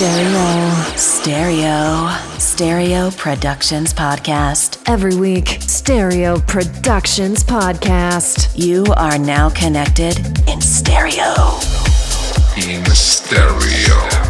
Stereo. Stereo. Stereo Productions Podcast. Every week, Stereo Productions Podcast. You are now connected in stereo. In stereo.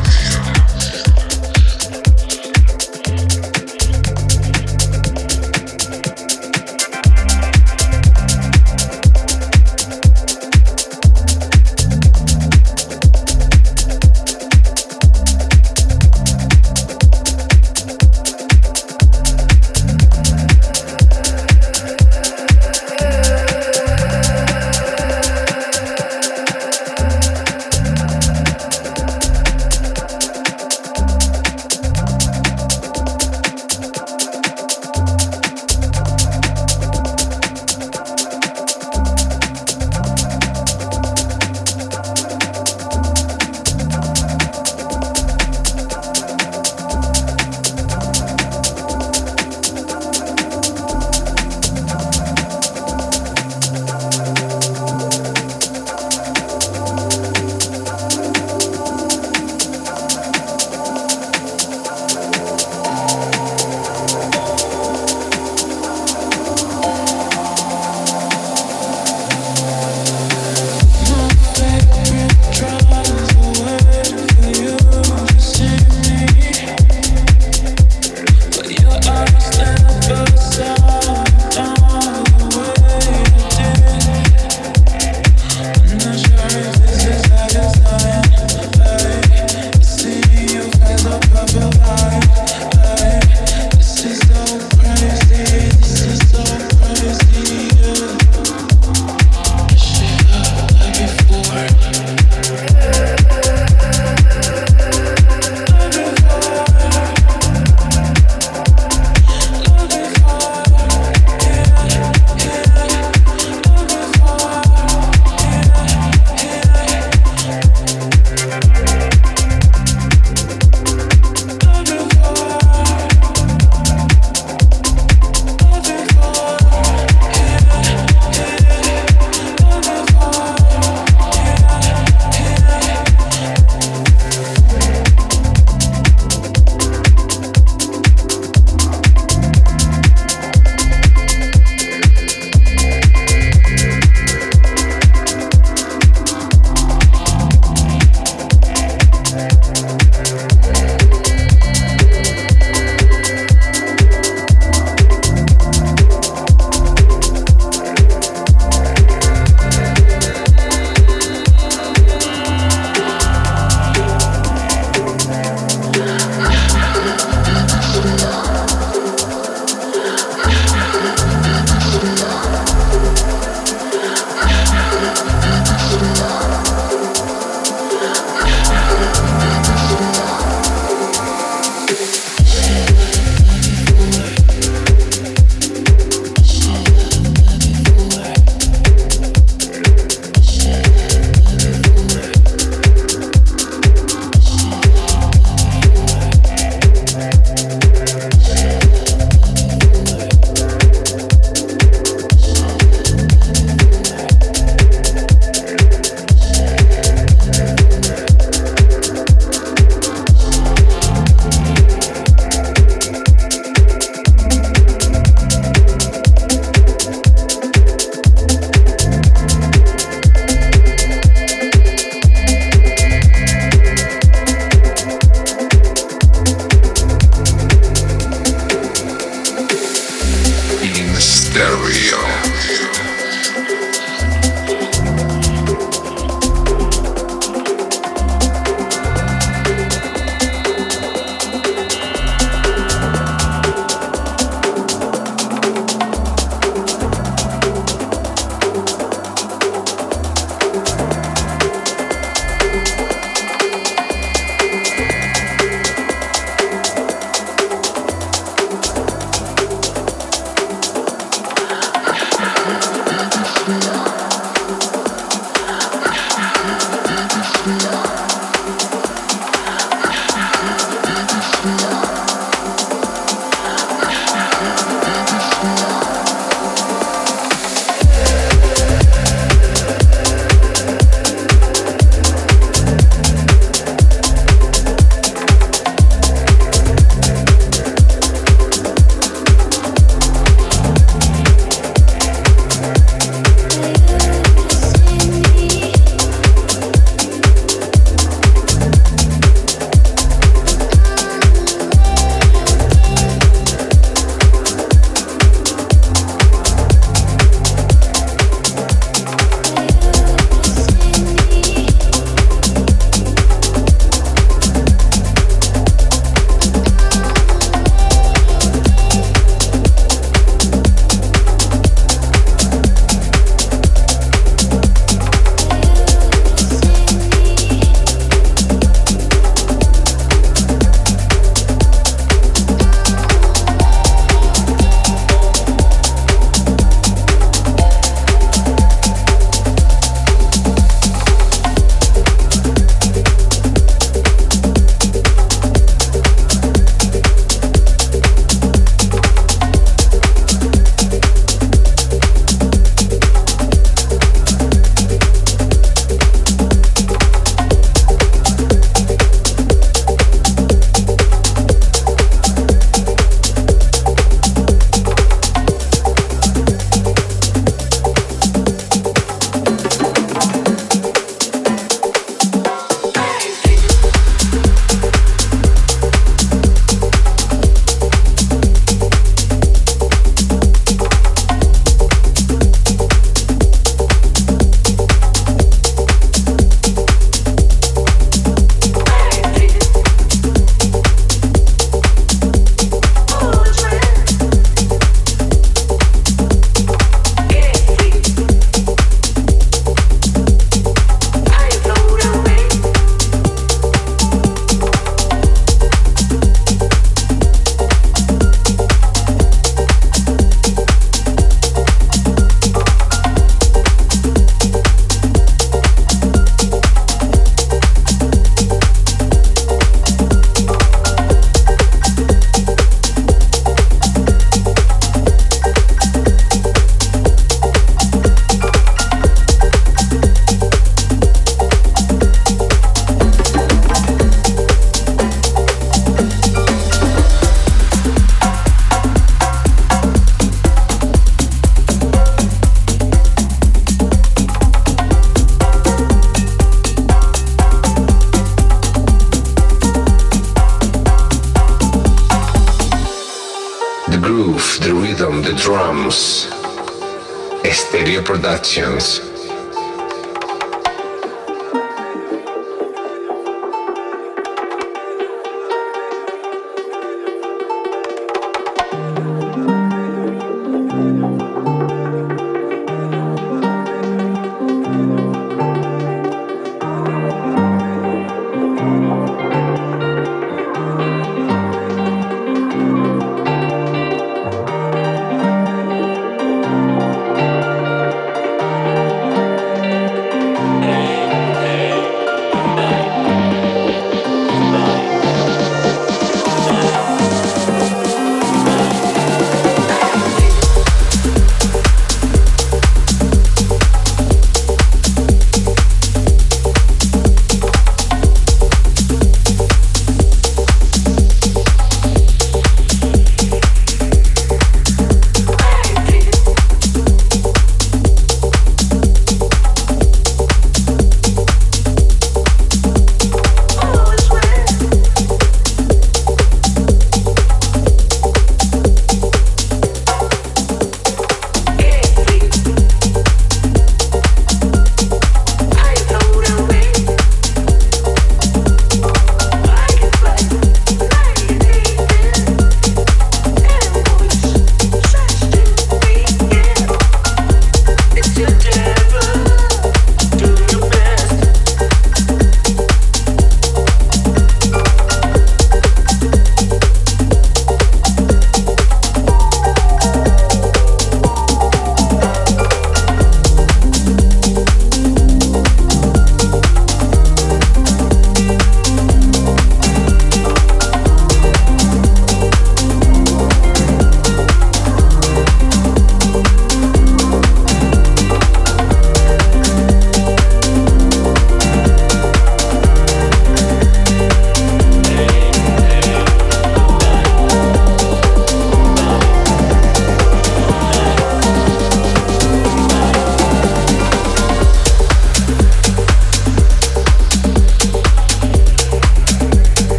Productions.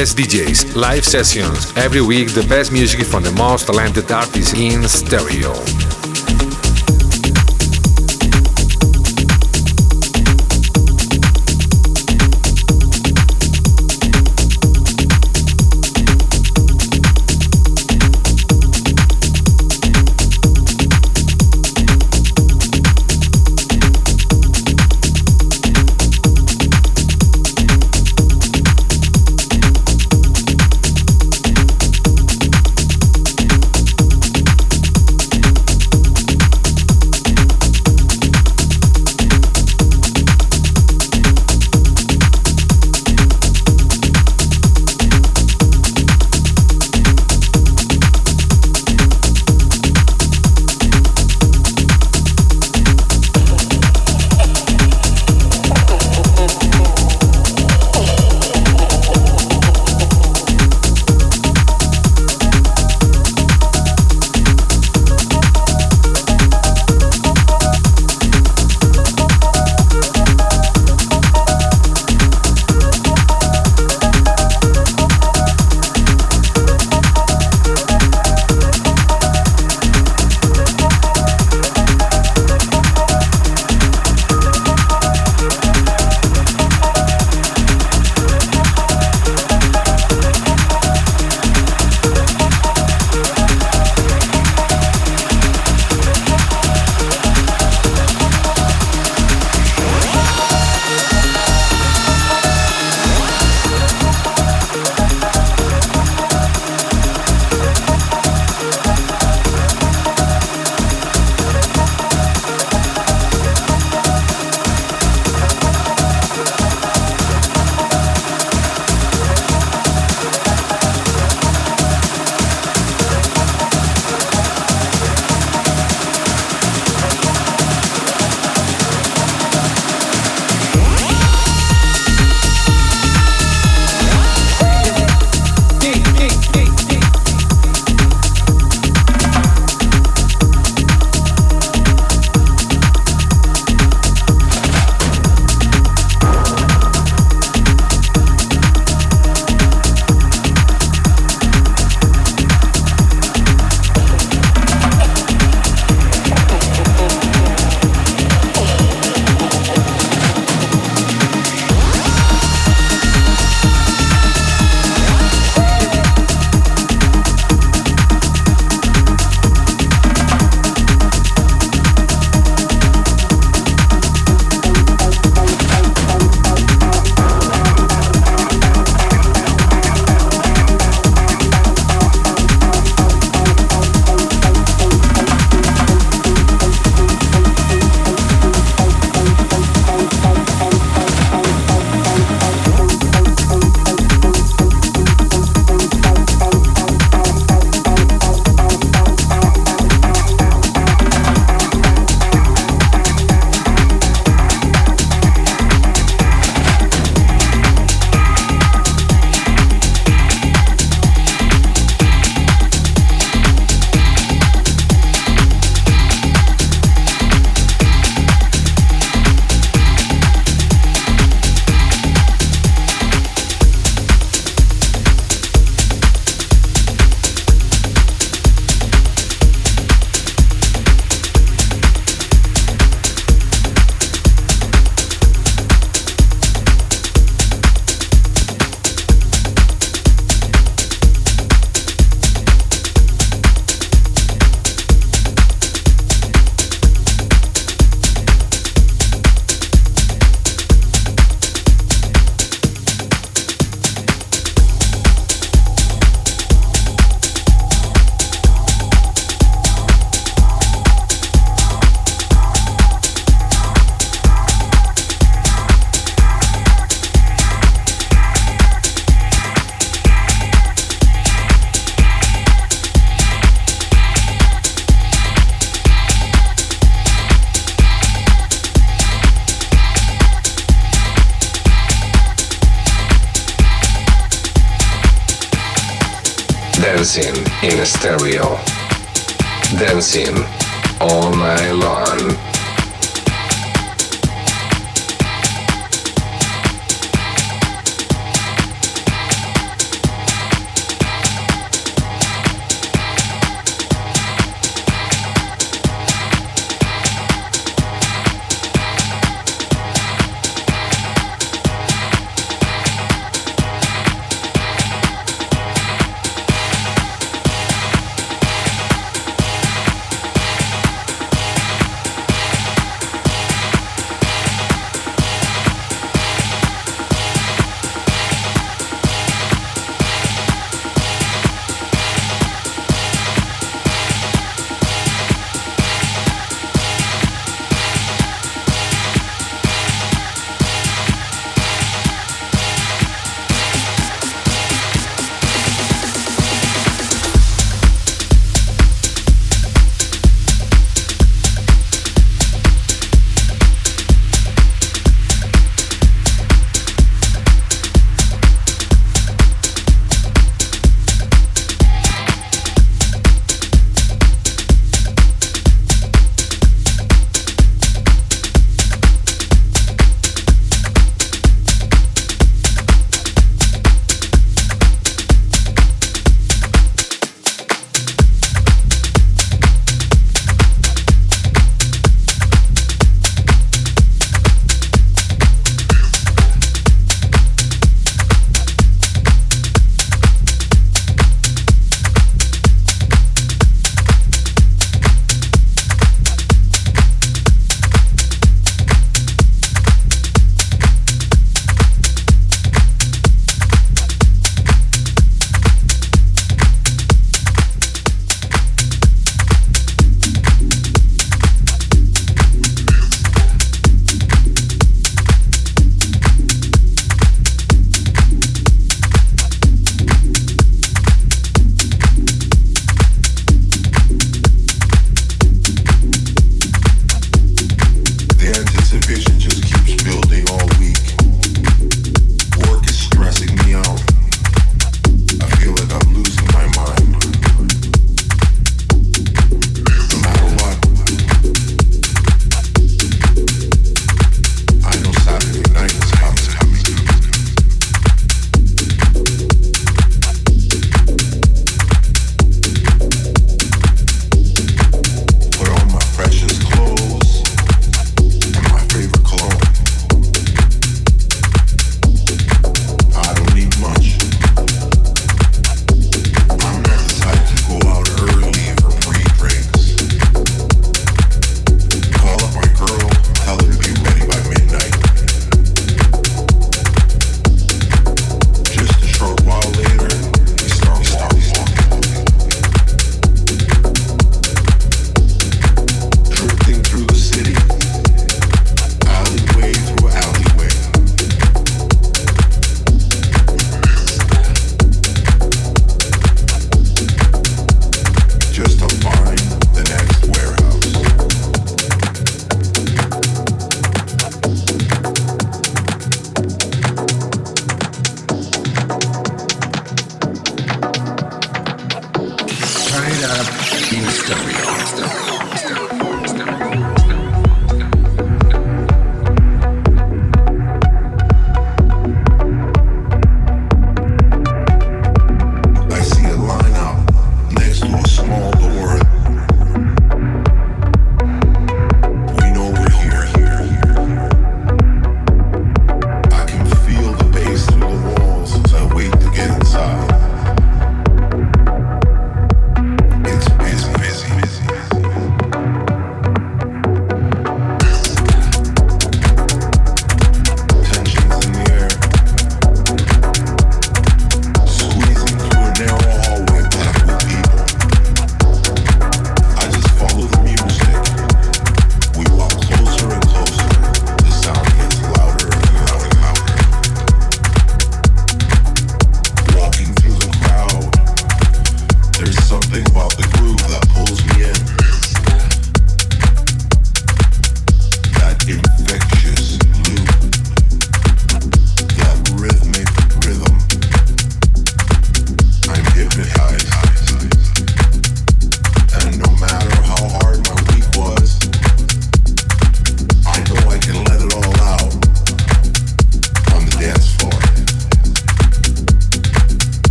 Guest DJs, live sessions. Every week, the best music from the most talented artists in stereo.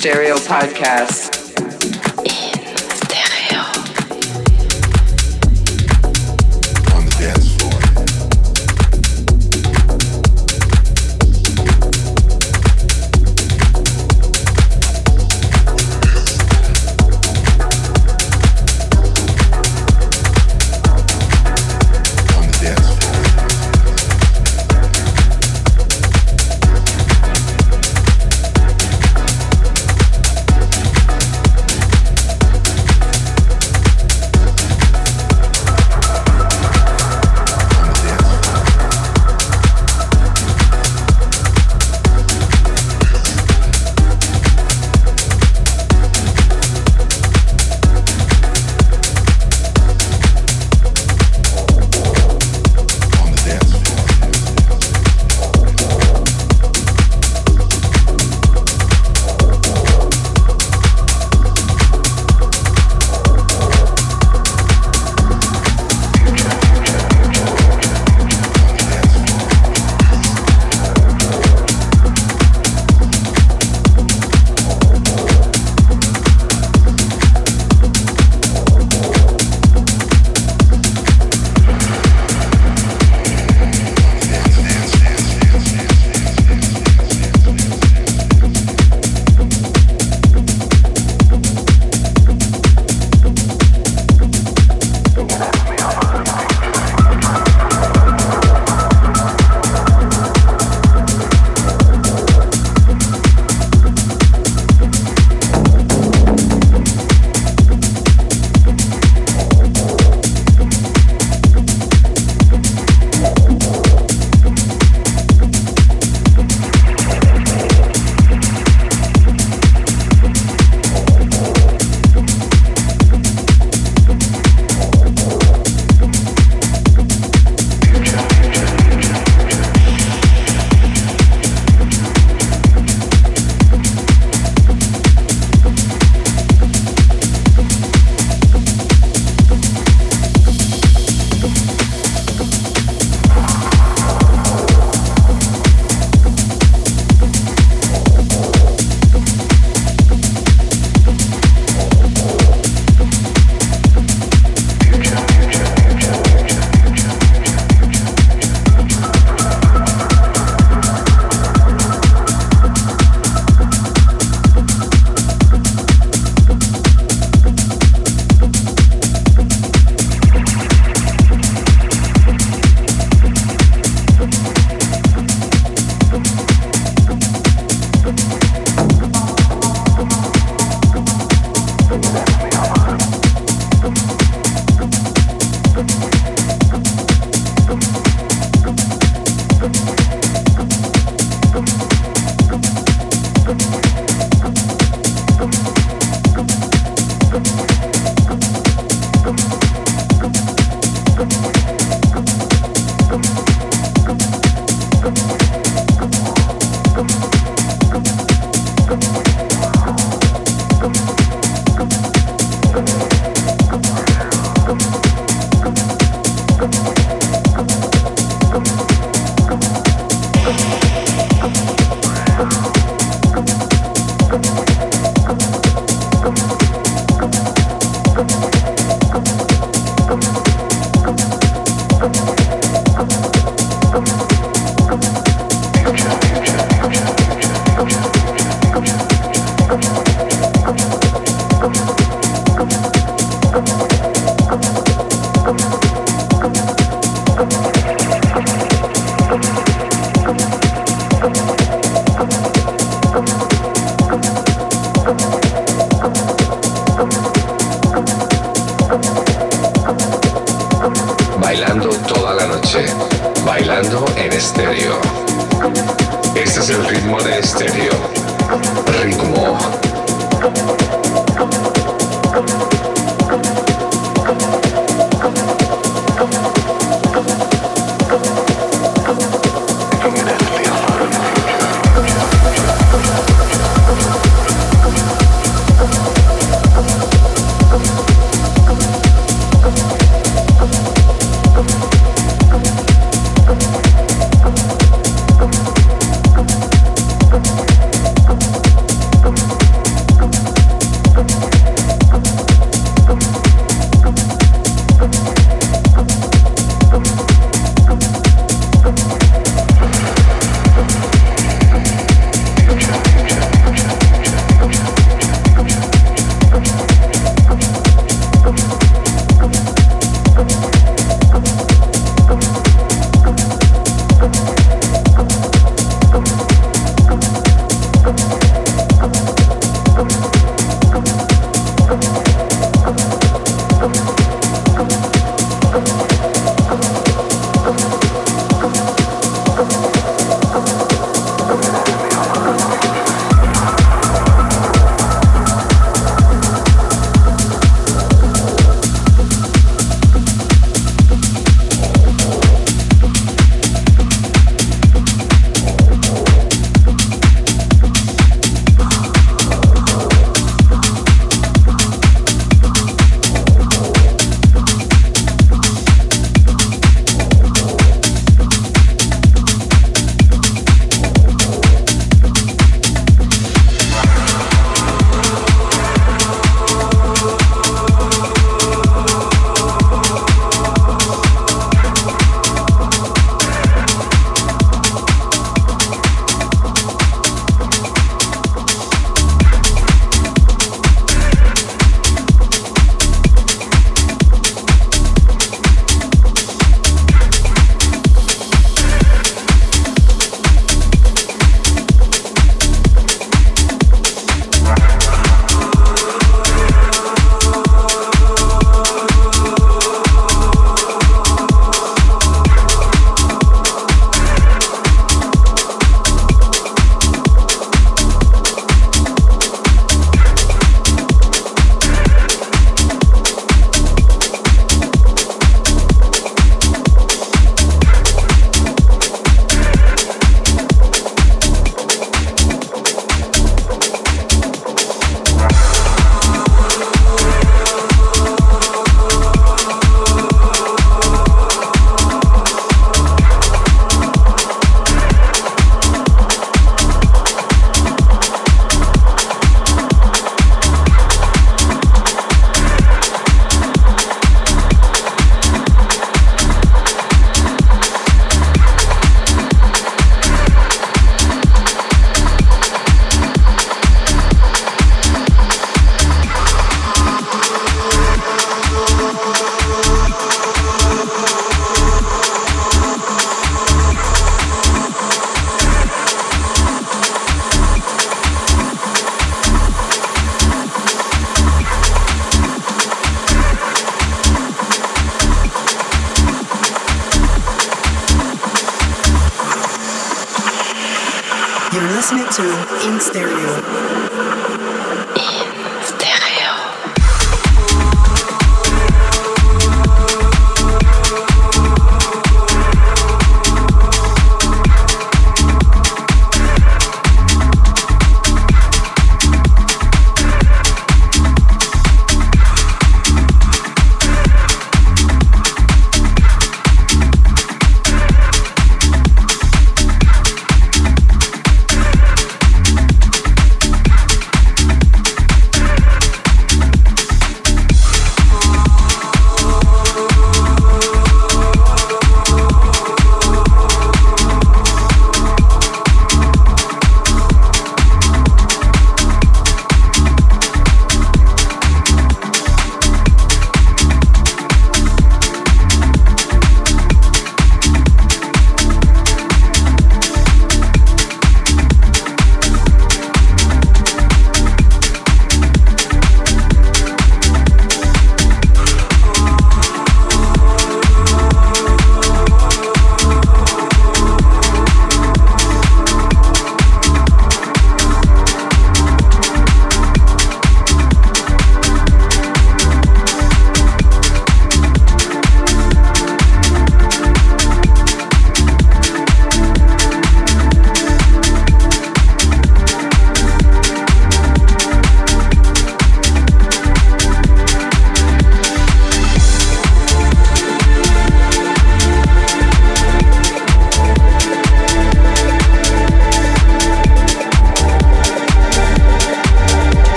Stereo podcast.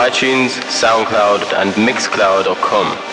iTunes, SoundCloud, and Mixcloud.com.